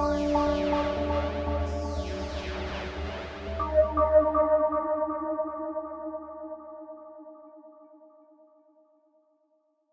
拜。